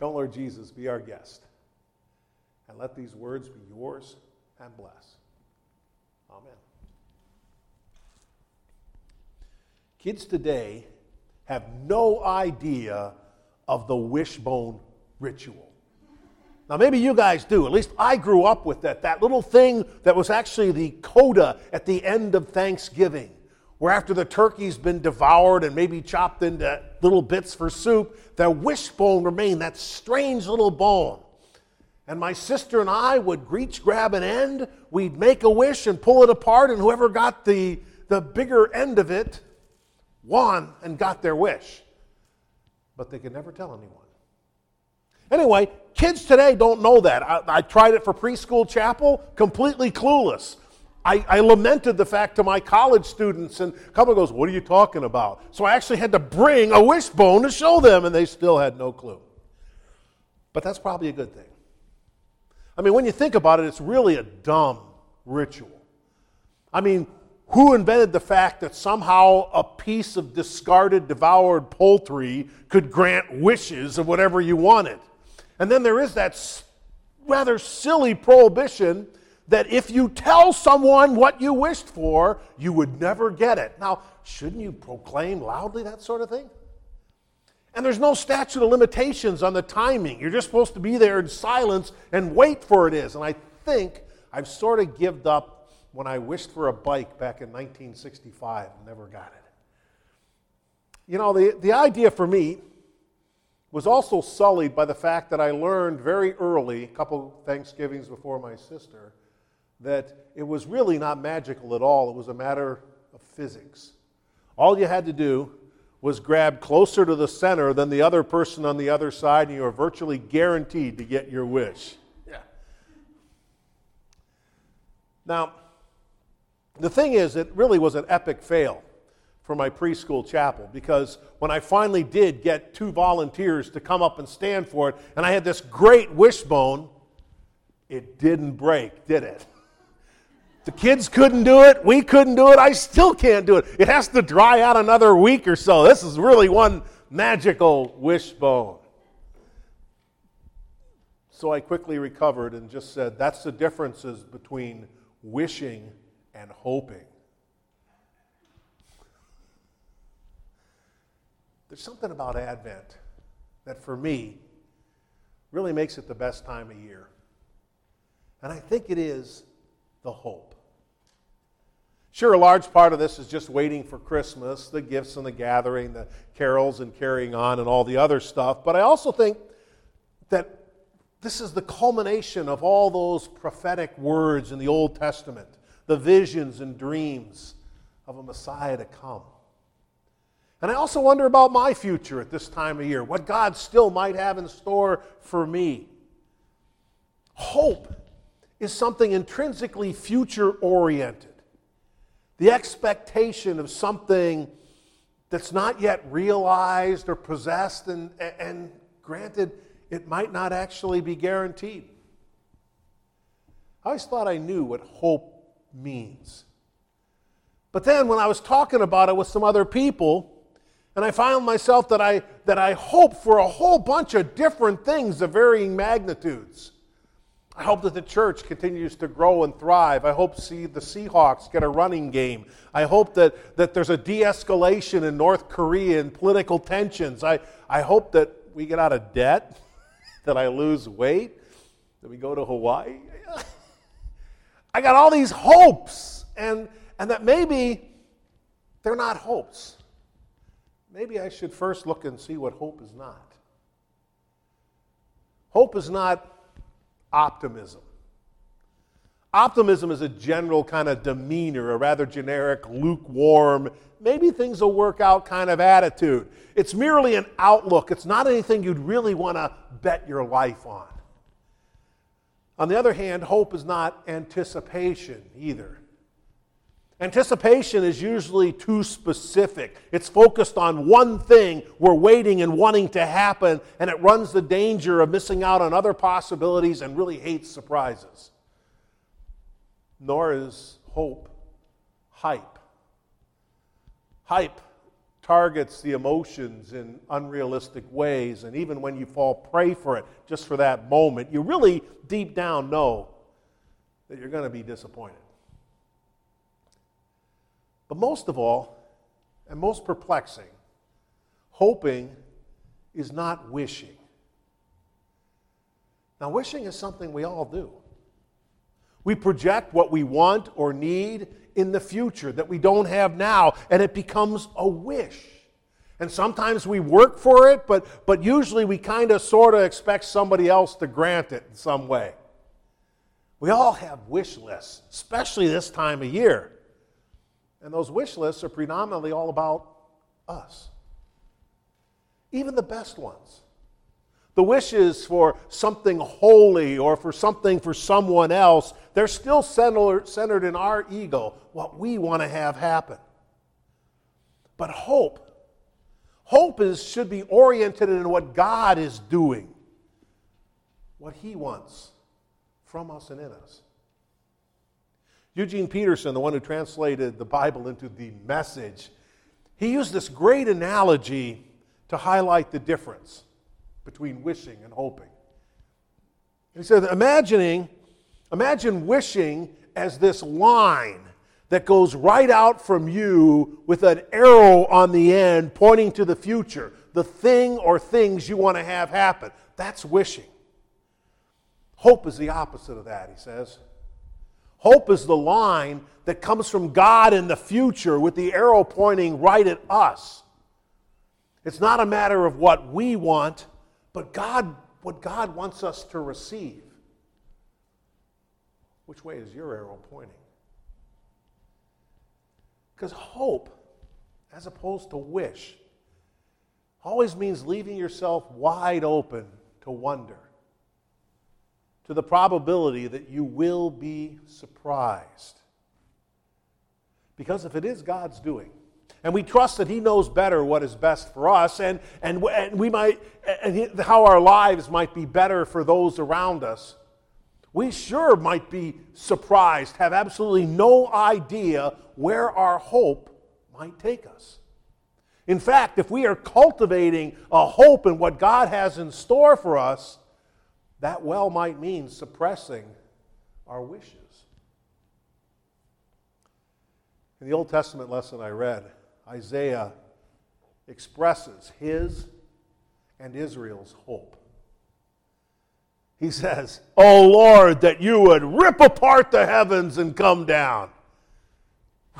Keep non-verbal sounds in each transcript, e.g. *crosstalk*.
Come, Lord Jesus, be our guest. And let these words be yours and bless. Amen. Kids today have no idea of the wishbone ritual. Now, maybe you guys do. At least I grew up with that. That little thing that was actually the coda at the end of Thanksgiving, where after the turkey's been devoured and maybe chopped into little bits for soup, the wishbone remained, that strange little bone. And my sister and I would reach, grab an end, we'd make a wish and pull it apart, and whoever got the, the bigger end of it won and got their wish. But they could never tell anyone. Anyway, kids today don't know that. I, I tried it for preschool chapel, completely clueless. I, I, lamented the fact to my college students, and a couple goes, What are you talking about? So I actually had to bring a wishbone to show them, and they still had no clue. But that's probably a good thing. I mean, when you think about it, it's really a dumb ritual. I mean, who invented the fact that somehow a piece of discarded, devoured poultry could grant wishes of whatever you wanted? And then there is that rather silly prohibition that if you tell someone what you wished for, you would never get it. Now, shouldn't you proclaim loudly that sort of thing? And there's no statute of limitations on the timing. You're just supposed to be there in silence and wait for it is. And I think I've sort of given up when I wished for a bike back in 1965 and never got it. You know, the, the idea for me was also sullied by the fact that I learned very early, a couple Thanksgivings before my sister, that it was really not magical at all. It was a matter of physics. All you had to do was grab closer to the center than the other person on the other side, and you were virtually guaranteed to get your wish. Yeah. Now, the thing is, it really was an epic fail for my preschool chapel because when I finally did get two volunteers to come up and stand for it, and I had this great wishbone, it didn't break, did it? *laughs* The kids couldn't do it. We couldn't do it. I still can't do it. It has to dry out another week or so. This is really one magical wishbone. So I quickly recovered and just said, that's the differences between wishing and hoping. There's something about Advent that for me really makes it the best time of year. And I think it is the hope. Sure, a large part of this is just waiting for Christmas, the gifts and the gathering, the carols and carrying on, and all the other stuff. But I also think that this is the culmination of all those prophetic words in the Old Testament, the visions and dreams of a Messiah to come. And I also wonder about my future at this time of year, what God still might have in store for me. Hope is something intrinsically future oriented. The expectation of something that's not yet realized or possessed, and, and granted, it might not actually be guaranteed. I always thought I knew what hope means. But then when I was talking about it with some other people, and I found myself that I, that I hope for a whole bunch of different things of varying magnitudes. I hope that the church continues to grow and thrive. I hope see the Seahawks get a running game. I hope that, that there's a de escalation in North Korea and political tensions. I, I hope that we get out of debt, *laughs* that I lose weight, that we go to Hawaii. *laughs* I got all these hopes, and, and that maybe they're not hopes maybe I should first look and see what hope is not. Hope is not optimism. Optimism is a general kind of demeanor, a rather generic, lukewarm, maybe things will work out kind of attitude. It's merely an outlook, it's not anything you'd really want to bet your life on. On the other hand, hope is not anticipation either. Anticipation is usually too specific. It's focused on one thing we're waiting and wanting to happen, and it runs the danger of missing out on other possibilities and really hates surprises. Nor is hope hype. Hype targets the emotions in unrealistic ways, and even when you fall prey for it just for that moment, you really deep down know that you're going to be disappointed. But most of all, and most perplexing, hoping is not wishing. Now, wishing is something we all do. We project what we want or need in the future that we don't have now, and it becomes a wish. And sometimes we work for it, but, but usually we kind of sort of expect somebody else to grant it in some way. We all have wish lists, especially this time of year. And those wish lists are predominantly all about us, even the best ones. The wishes for something holy or for something for someone else, they're still centered in our ego, what we want to have happen. But hope, hope is, should be oriented in what God is doing, what He wants from us and in us. Eugene Peterson, the one who translated the Bible into the message, he used this great analogy to highlight the difference between wishing and hoping. He said, imagining, imagine wishing as this line that goes right out from you with an arrow on the end pointing to the future, the thing or things you want to have happen. That's wishing. Hope is the opposite of that, he says. Hope is the line that comes from God in the future with the arrow pointing right at us. It's not a matter of what we want, but God, what God wants us to receive. Which way is your arrow pointing? Because hope, as opposed to wish, always means leaving yourself wide open to wonder to the probability that you will be surprised. Because if it is God's doing, and we trust that He knows better what is best for us, and, and, and we might, and how our lives might be better for those around us, we sure might be surprised, have absolutely no idea where our hope might take us. In fact, if we are cultivating a hope in what God has in store for us, that well might mean suppressing our wishes. In the Old Testament lesson I read, Isaiah expresses his and Israel's hope. He says, Oh Lord, that you would rip apart the heavens and come down.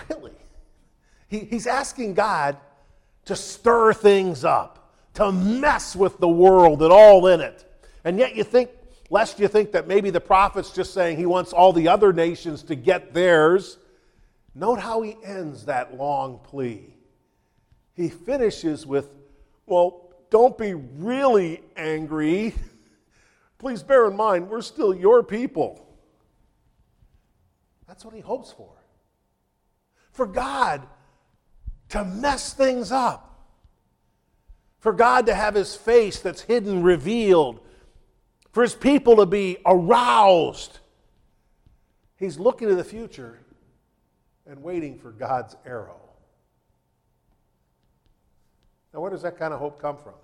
Really? He, he's asking God to stir things up, to mess with the world and all in it. And yet you think, lest you think that maybe the prophet's just saying he wants all the other nations to get theirs. Note how he ends that long plea. He finishes with, Well, don't be really angry. *laughs* Please bear in mind, we're still your people. That's what he hopes for. For God to mess things up. For God to have his face that's hidden revealed for his people to be aroused. He's looking to the future and waiting for God's arrow. Now, where does that kind of hope come from?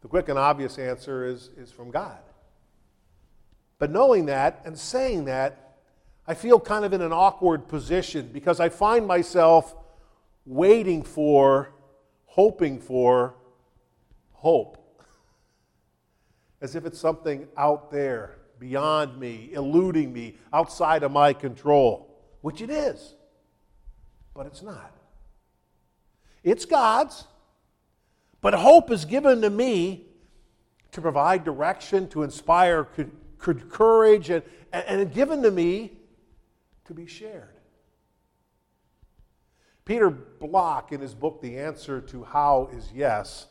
The quick and obvious answer is, is from God. But knowing that and saying that, I feel kind of in an awkward position because I find myself waiting for, hoping for hope as if it's something out there, beyond me, eluding me, outside of my control, which it is. But it's not. It's God's. But hope is given to me to provide direction, to inspire courage, and, and given to me to be shared. Peter Block, in his book, The Answer to How is Yes,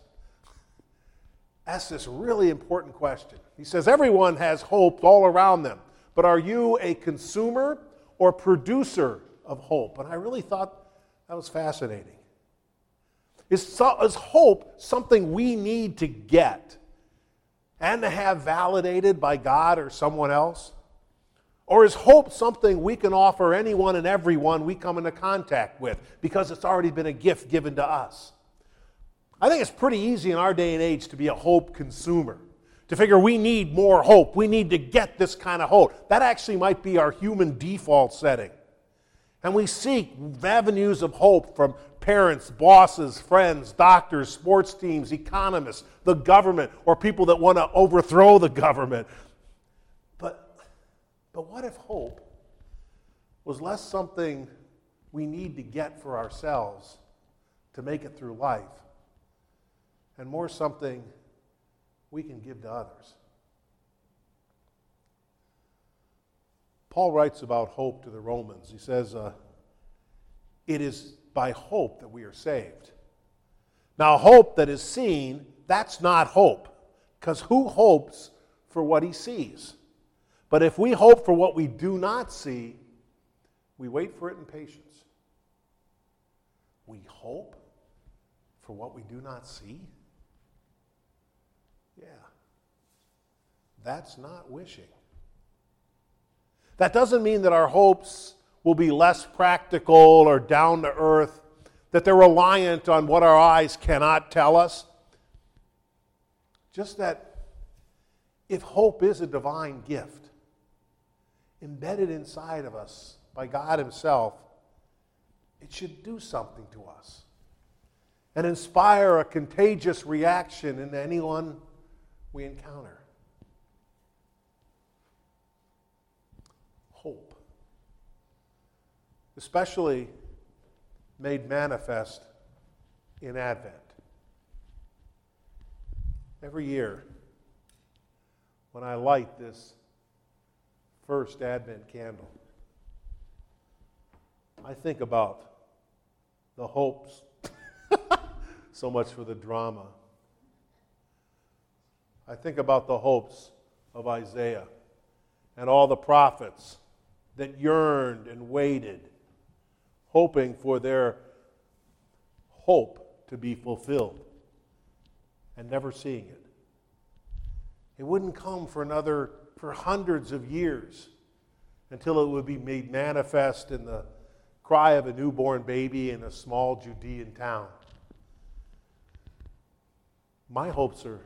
asks this really important question. He says, Everyone has hope all around them, but are you a consumer or producer of hope? And I really thought that was fascinating. Is, is hope something we need to get and to have validated by God or someone else? Or is hope something we can offer anyone and everyone we come into contact with because it's already been a gift given to us? I think it's pretty easy in our day and age to be a hope consumer, to figure we need more hope. We need to get this kind of hope. That actually might be our human default setting. And we seek avenues of hope from parents, bosses, friends, doctors, sports teams, economists, the government, or people that want to overthrow the government. But, but what if hope was less something we need to get for ourselves to make it through life and more something we can give to others? Paul writes about hope to the Romans. He says, uh, It is by hope that we are saved. Now, hope that is seen, that's not hope, because who hopes for what he sees? But if we hope for what we do not see, we wait for it in patience. We hope for what we do not see? Yeah. That's not wishing. That doesn't mean that our hopes will be less practical or down to earth, that they're reliant on what our eyes cannot tell us. Just that if hope is a divine gift, embedded inside of us by God Himself, it should do something to us and inspire a contagious reaction in anyone we encounter. Hope, especially made manifest in Advent. Every year, when I light this first Advent candle, I think about the hopes, *laughs* so much for the drama. I think about the hopes of Isaiah and all the prophets that yearned and waited hoping for their hope to be fulfilled and never seeing it. It wouldn't come for another, for hundreds of years until it would be made manifest in the cry of a newborn baby in a small Judean town. My hopes are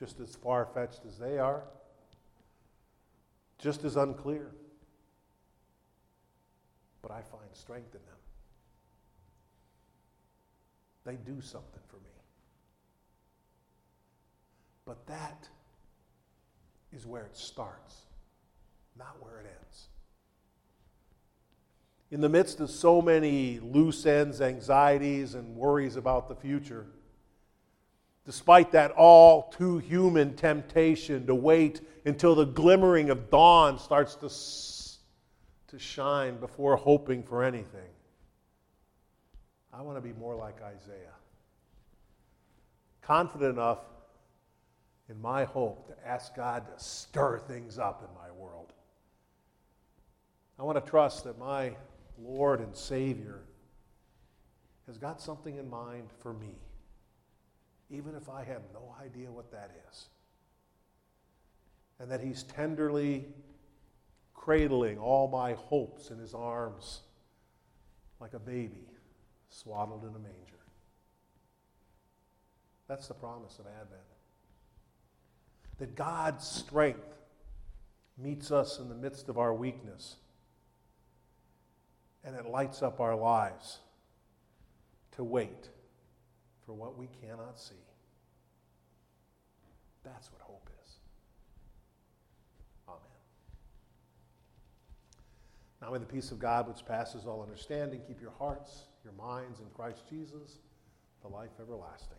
just as far fetched as they are, just as unclear but I find strength in them. They do something for me. But that is where it starts, not where it ends. In the midst of so many loose ends, anxieties, and worries about the future, despite that all too human temptation to wait until the glimmering of dawn starts to to shine before hoping for anything. I want to be more like Isaiah. Confident enough in my hope to ask God to stir things up in my world. I want to trust that my Lord and Savior has got something in mind for me, even if I have no idea what that is. And that He's tenderly cradling all my hopes in his arms like a baby swaddled in a manger. That's the promise of Advent. That God's strength meets us in the midst of our weakness and it lights up our lives to wait for what we cannot see. That's what hope is. Amen. Now may the peace of God, which passes all understanding, keep your hearts, your minds in Christ Jesus, the life everlasting.